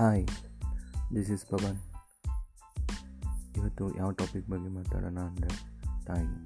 Hi, this is Baban. You have to our topic bagaimana cara anda time.